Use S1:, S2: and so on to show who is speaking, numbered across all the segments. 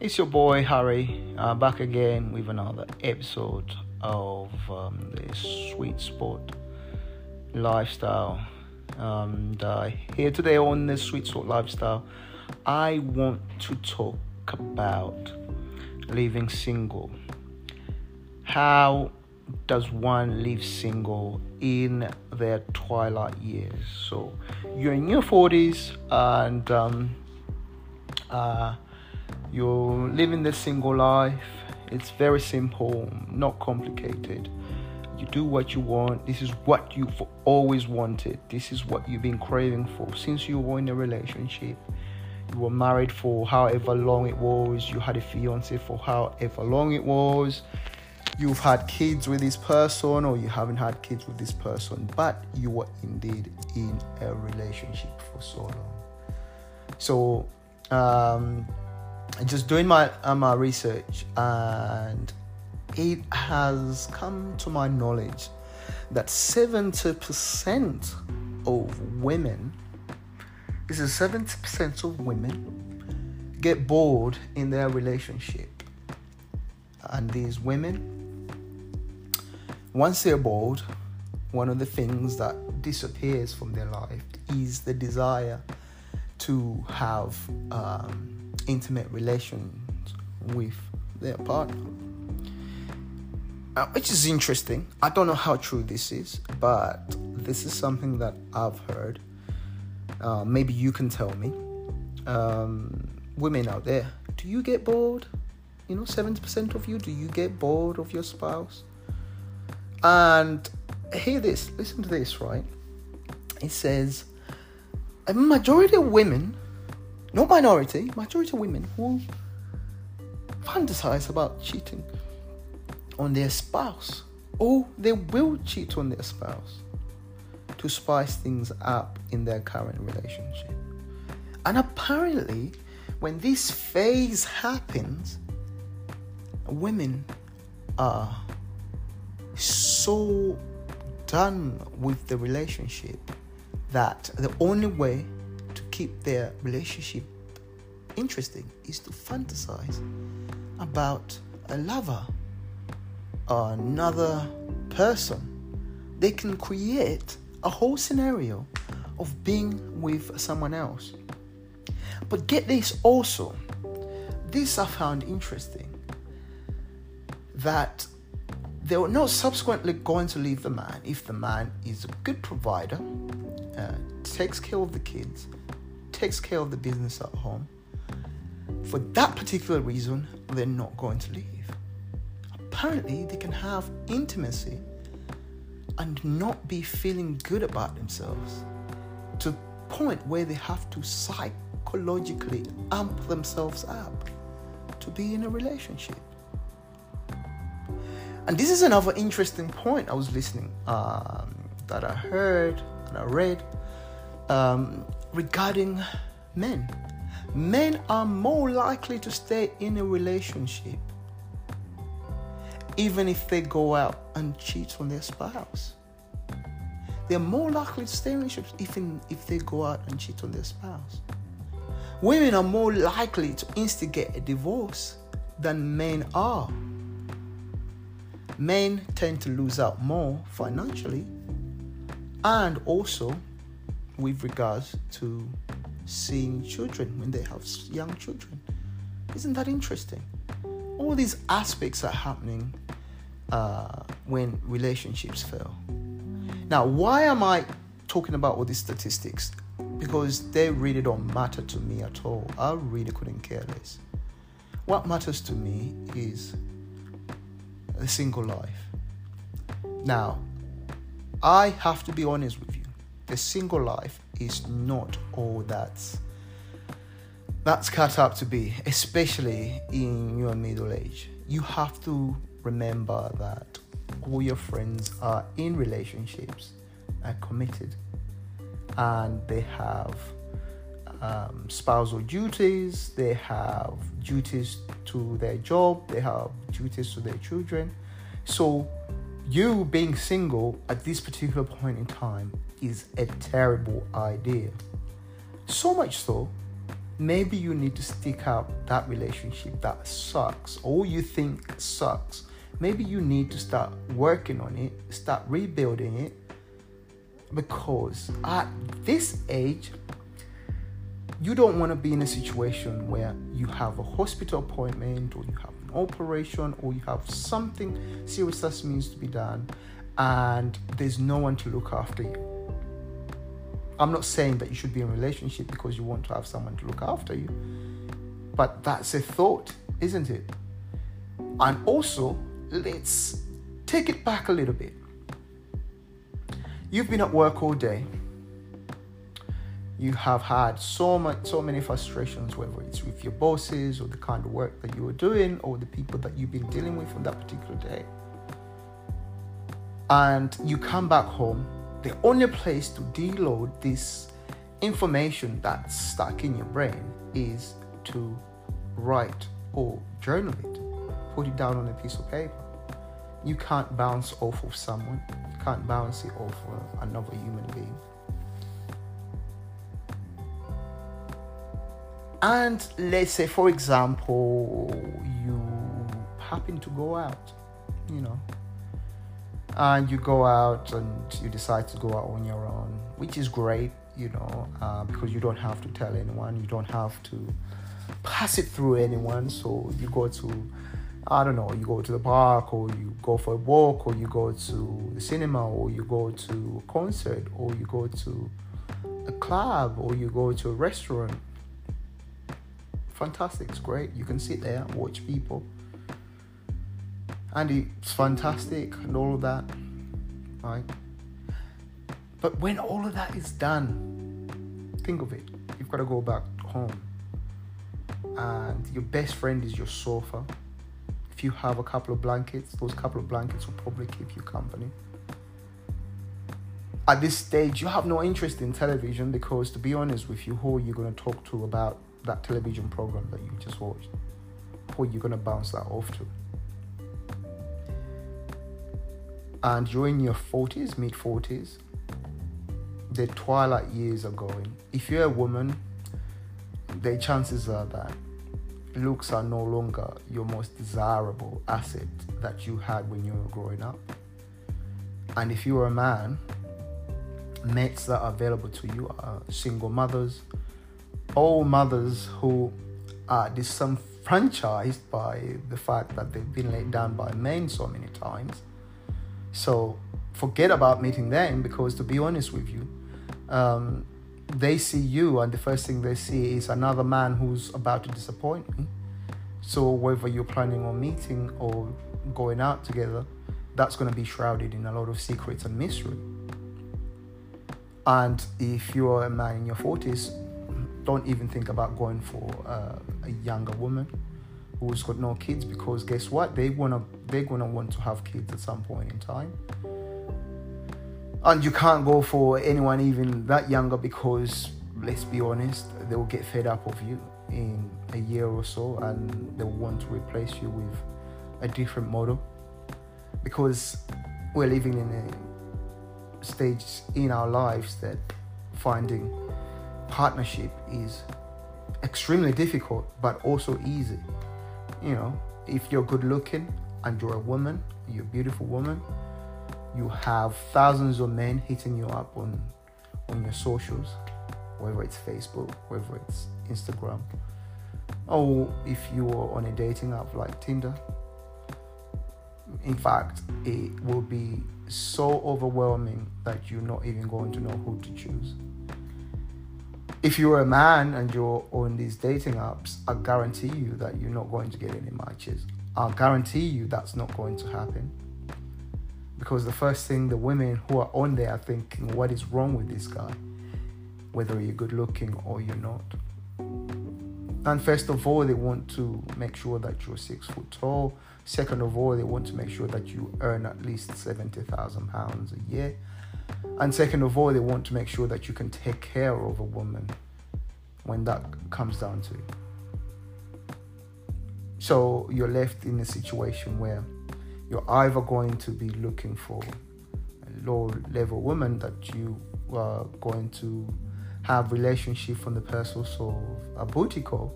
S1: It's your boy Harry, uh, back again with another episode of um, the Sweet Sport Lifestyle. And uh, here today on the Sweet Sport Lifestyle, I want to talk about living single. How does one live single in their twilight years? So you're in your 40s and um, uh, you're living the single life. It's very simple, not complicated. You do what you want. This is what you've always wanted. This is what you've been craving for since you were in a relationship. You were married for however long it was. You had a fiance for however long it was. You've had kids with this person, or you haven't had kids with this person, but you were indeed in a relationship for so long. So, um, just doing my uh, my research and it has come to my knowledge that 70% of women this is 70% of women get bored in their relationship. And these women once they're bored one of the things that disappears from their life is the desire to have um, intimate relations with their partner. Which is interesting. I don't know how true this is, but this is something that I've heard. Uh, maybe you can tell me. Um, women out there, do you get bored? You know, 70% of you, do you get bored of your spouse? And hear this, listen to this, right? It says, a majority of women no minority, majority of women who fantasize about cheating on their spouse or they will cheat on their spouse to spice things up in their current relationship. And apparently, when this phase happens, women are so done with the relationship that the only way keep their relationship interesting is to fantasize about a lover or another person. They can create a whole scenario of being with someone else. But get this also, this I found interesting that they were not subsequently going to leave the man if the man is a good provider, uh, takes care of the kids, takes care of the business at home, for that particular reason, they're not going to leave. Apparently, they can have intimacy and not be feeling good about themselves to the point where they have to psychologically amp themselves up to be in a relationship. And this is another interesting point I was listening um, that I heard and I read. Um, regarding men. Men are more likely to stay in a relationship even if they go out and cheat on their spouse. They're more likely to stay in relationships even if they go out and cheat on their spouse. Women are more likely to instigate a divorce than men are. Men tend to lose out more financially and also with regards to seeing children when they have young children. Isn't that interesting? All these aspects are happening uh, when relationships fail. Now, why am I talking about all these statistics? Because they really don't matter to me at all. I really couldn't care less. What matters to me is a single life. Now, I have to be honest with you a single life is not all that that's cut up to be, especially in your middle age. You have to remember that all your friends are in relationships, are committed, and they have um, spousal duties, they have duties to their job, they have duties to their children. So, you being single at this particular point in time is a terrible idea. So much so maybe you need to stick out that relationship that sucks or you think sucks. Maybe you need to start working on it, start rebuilding it because at this age, you don't want to be in a situation where you have a hospital appointment or you have operation or you have something serious that needs to be done and there's no one to look after you. I'm not saying that you should be in a relationship because you want to have someone to look after you, but that's a thought, isn't it? And also, let's take it back a little bit. You've been at work all day you have had so much so many frustrations whether it's with your bosses or the kind of work that you were doing or the people that you've been dealing with on that particular day. And you come back home the only place to deload this information that's stuck in your brain is to write or journal it put it down on a piece of paper. You can't bounce off of someone you can't bounce it off of another human being And let's say, for example, you happen to go out, you know, and you go out and you decide to go out on your own, which is great, you know, uh, because you don't have to tell anyone, you don't have to pass it through anyone. So you go to, I don't know, you go to the park or you go for a walk or you go to the cinema or you go to a concert or you go to a club or you go to a restaurant fantastic. It's great. You can sit there and watch people. And it's fantastic and all of that. Right? But when all of that is done, think of it. You've got to go back home. And your best friend is your sofa. If you have a couple of blankets, those couple of blankets will probably keep you company. At this stage, you have no interest in television because, to be honest with you, who are you going to talk to about that television program that you just watched? Who are you going to bounce that off to? And you're in your 40s, mid 40s, the twilight years are going. If you're a woman, the chances are that looks are no longer your most desirable asset that you had when you were growing up. And if you're a man, mates that are available to you are single mothers, all mothers who are disenfranchised by the fact that they've been laid down by men so many times. So forget about meeting them because, to be honest with you, um, they see you, and the first thing they see is another man who's about to disappoint me. So, whether you're planning on meeting or going out together, that's going to be shrouded in a lot of secrets and mystery. And if you're a man in your 40s, don't even think about going for uh, a younger woman who's got no kids because guess what? They wanna they're gonna want to have kids at some point in time. And you can't go for anyone even that younger because let's be honest they'll get fed up of you in a year or so and they'll want to replace you with a different model. Because we're living in a stage in our lives that finding partnership is extremely difficult but also easy. You know, if you're good looking and you're a woman, you're a beautiful woman, you have thousands of men hitting you up on on your socials, whether it's Facebook, whether it's Instagram, or if you are on a dating app like Tinder. In fact, it will be so overwhelming that you're not even going to know who to choose if you're a man and you're on these dating apps, I guarantee you that you're not going to get any matches. I guarantee you that's not going to happen. Because the first thing the women who are on there are thinking, what is wrong with this guy? Whether you're good looking or you're not. And first of all, they want to make sure that you're six foot tall. Second of all, they want to make sure that you earn at least seventy thousand pounds a year. And second of all, they want to make sure that you can take care of a woman when that comes down to it. So you're left in a situation where you're either going to be looking for a low level woman that you are going to have relationship from the purpose of a booty call,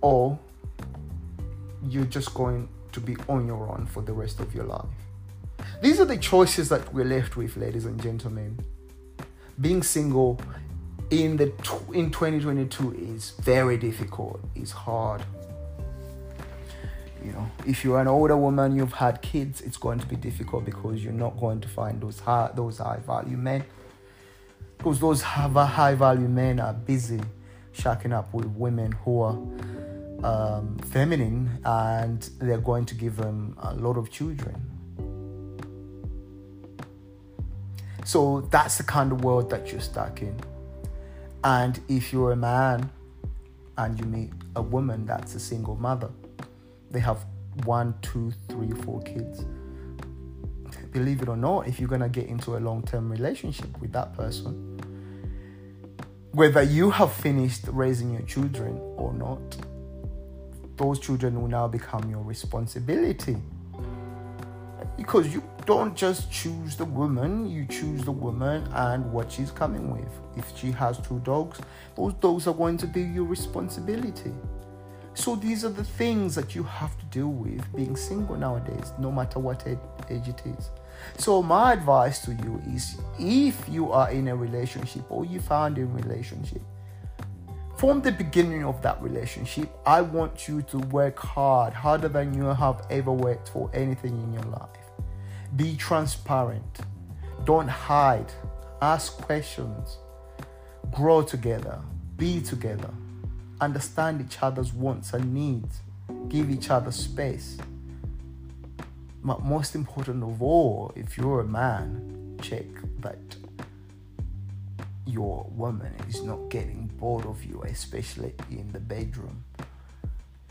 S1: or you're just going to be on your own for the rest of your life. These are the choices that we're left with, ladies and gentlemen. Being single in the in 2022 is very difficult. It's hard. You know, if you're an older woman, you've had kids, it's going to be difficult because you're not going to find those high those high value men. Because those high value men are busy shacking up with women who are um, feminine and they're going to give them a lot of children. So that's the kind of world that you're stuck in. And if you're a man and you meet a woman that's a single mother, they have one, two, three, four kids. Believe it or not, if you're gonna get into a long term relationship with that person, whether you have finished raising your children or not, those children will now become your responsibility because you don't just choose the woman, you choose the woman and what she's coming with. If she has two dogs, those dogs are going to be your responsibility. So these are the things that you have to deal with being single nowadays, no matter what age it is. So my advice to you is if you are in a relationship or you found a relationship, from the beginning of that relationship, I want you to work hard, harder than you have ever worked for anything in your life. Be transparent. Don't hide. Ask questions. Grow together. Be together. Understand each other's wants and needs. Give each other space. But most important of all, if you're a man, check that your woman is not getting bored of you, especially in the bedroom.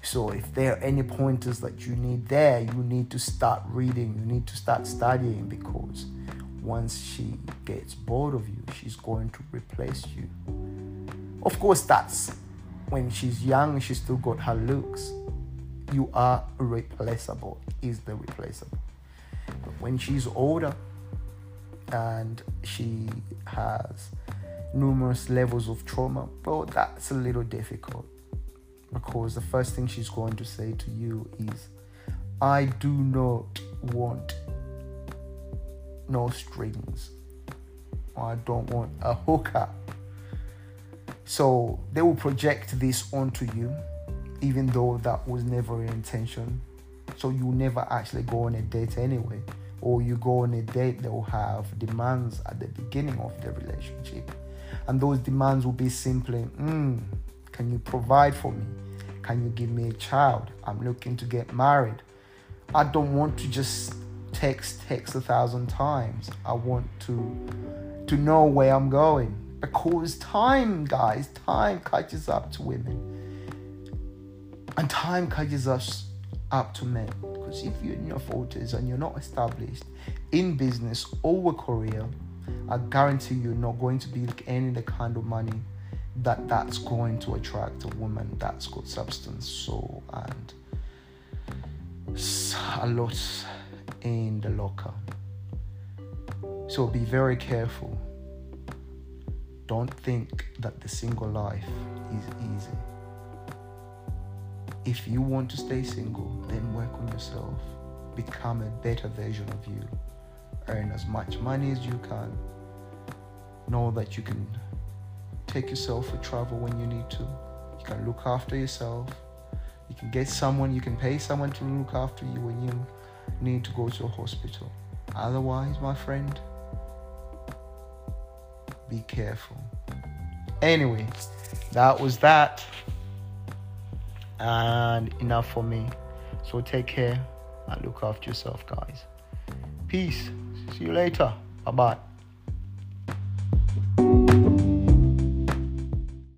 S1: So if there are any pointers that you need there, you need to start reading, you need to start studying because once she gets bored of you, she's going to replace you. Of course, that's when she's young, she's still got her looks. You are replaceable, is the replaceable. But when she's older and she has numerous levels of trauma, well, that's a little difficult because the first thing she's going to say to you is, I do not want no strings. I don't want a hookup. So they will project this onto you, even though that was never your intention. So you never actually go on a date anyway. Or you go on a date, they'll have demands at the beginning of the relationship. And those demands will be simply, mm, can you provide for me? Can you give me a child? I'm looking to get married. I don't want to just text text a thousand times. I want to to know where I'm going because time, guys, time catches up to women, and time catches us up to men. Because if you're in your forties and you're not established in business or a career, I guarantee you're not going to be earning the kind of money that that's going to attract a woman that's got substance so and a lot in the locker. So be very careful. Don't think that the single life is easy. If you want to stay single then work on yourself. Become a better version of you. Earn as much money as you can. Know that you can take yourself for travel when you need to. You can look after yourself. You can get someone, you can pay someone to look after you when you need to go to a hospital. Otherwise, my friend, be careful. Anyway, that was that. And enough for me. So take care and look after yourself, guys. Peace. See you later. Bye bye.